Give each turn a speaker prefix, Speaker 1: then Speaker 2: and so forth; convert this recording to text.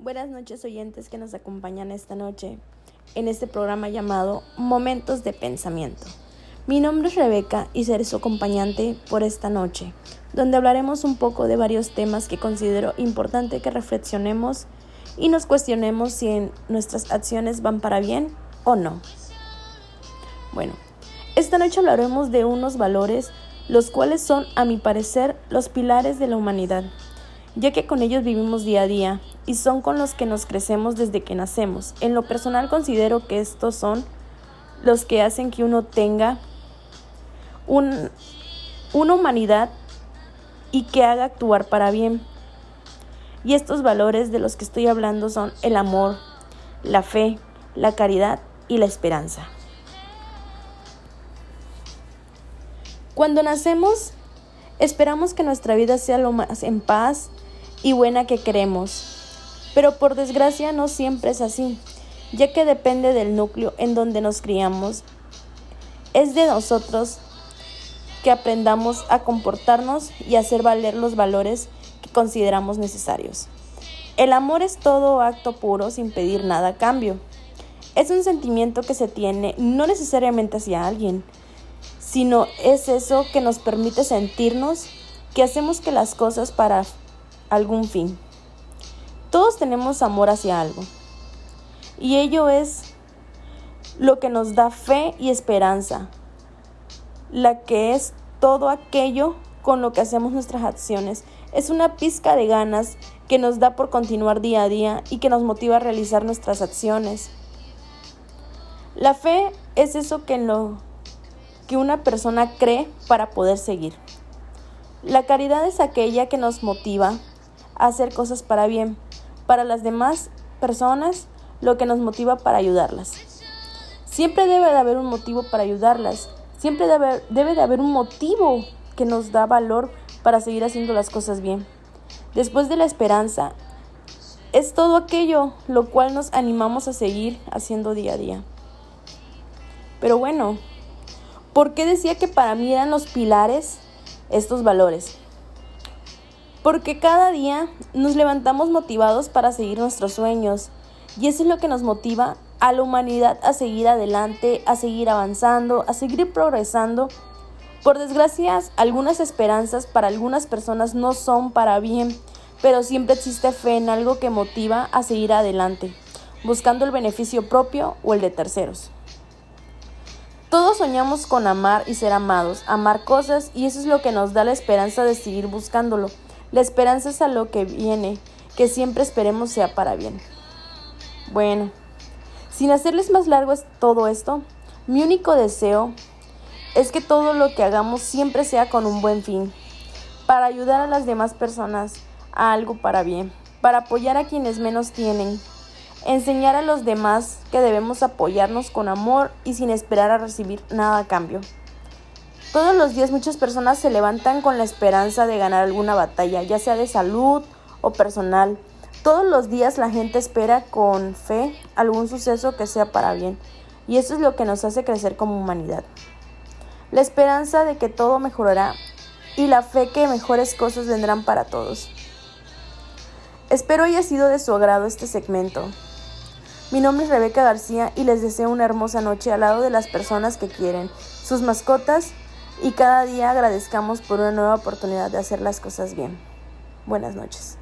Speaker 1: Buenas noches oyentes que nos acompañan esta noche en este programa llamado Momentos de Pensamiento. Mi nombre es Rebeca y seré su acompañante por esta noche, donde hablaremos un poco de varios temas que considero importante que reflexionemos y nos cuestionemos si nuestras acciones van para bien o no. Bueno, esta noche hablaremos de unos valores los cuales son, a mi parecer, los pilares de la humanidad, ya que con ellos vivimos día a día y son con los que nos crecemos desde que nacemos. En lo personal considero que estos son los que hacen que uno tenga un, una humanidad y que haga actuar para bien. Y estos valores de los que estoy hablando son el amor, la fe, la caridad y la esperanza. Cuando nacemos, esperamos que nuestra vida sea lo más en paz y buena que queremos. Pero por desgracia no siempre es así, ya que depende del núcleo en donde nos criamos. Es de nosotros que aprendamos a comportarnos y hacer valer los valores que consideramos necesarios. El amor es todo acto puro sin pedir nada a cambio. Es un sentimiento que se tiene no necesariamente hacia alguien, sino es eso que nos permite sentirnos que hacemos que las cosas para algún fin. Todos tenemos amor hacia algo y ello es lo que nos da fe y esperanza, la que es todo aquello con lo que hacemos nuestras acciones. Es una pizca de ganas que nos da por continuar día a día y que nos motiva a realizar nuestras acciones. La fe es eso que, lo, que una persona cree para poder seguir. La caridad es aquella que nos motiva a hacer cosas para bien, para las demás personas, lo que nos motiva para ayudarlas. Siempre debe de haber un motivo para ayudarlas, siempre debe, de haber un motivo que nos da valor para seguir haciendo las cosas bien. Después de la esperanza, es todo aquello lo cual nos animamos a seguir haciendo día a día. Pero bueno, ¿Por qué decía que para mí eran los pilares estos valores? Porque cada día nos levantamos motivados para seguir nuestros sueños y eso es lo que nos motiva a la humanidad a seguir adelante, a seguir avanzando, a seguir progresando. Por desgracia, algunas esperanzas para algunas personas no son para bien, pero siempre existe fe en algo que motiva a seguir adelante, buscando el beneficio propio o el de terceros. Soñamos con amar y ser amados, amar cosas y eso es lo que nos da la esperanza de seguir buscándolo. La esperanza es a lo que viene, que siempre esperemos sea para bien. Bueno, sin hacerles más largo todo esto, mi único deseo es que todo lo que hagamos siempre sea con un buen fin, para ayudar a las demás personas a algo para bien, para apoyar a quienes menos tienen, enseñar a los demás que debemos apoyarnos con amor y sin esperar a recibir nada a cambio. Todos los días muchas personas se levantan con la esperanza de ganar alguna batalla, ya sea de salud o personal. Todos los días la gente espera con fe algún suceso que sea para bien, y eso es lo que nos hace crecer como humanidad. La esperanza de que todo mejorará y la fe que mejores cosas vendrán para todos. Espero haya sido de su agrado este segmento. Mi nombre es Rebeca García y les deseo una hermosa noche al lado de las personas que quieren, sus mascotas y cada día agradezcamos por una nueva oportunidad de hacer las cosas bien. Buenas noches.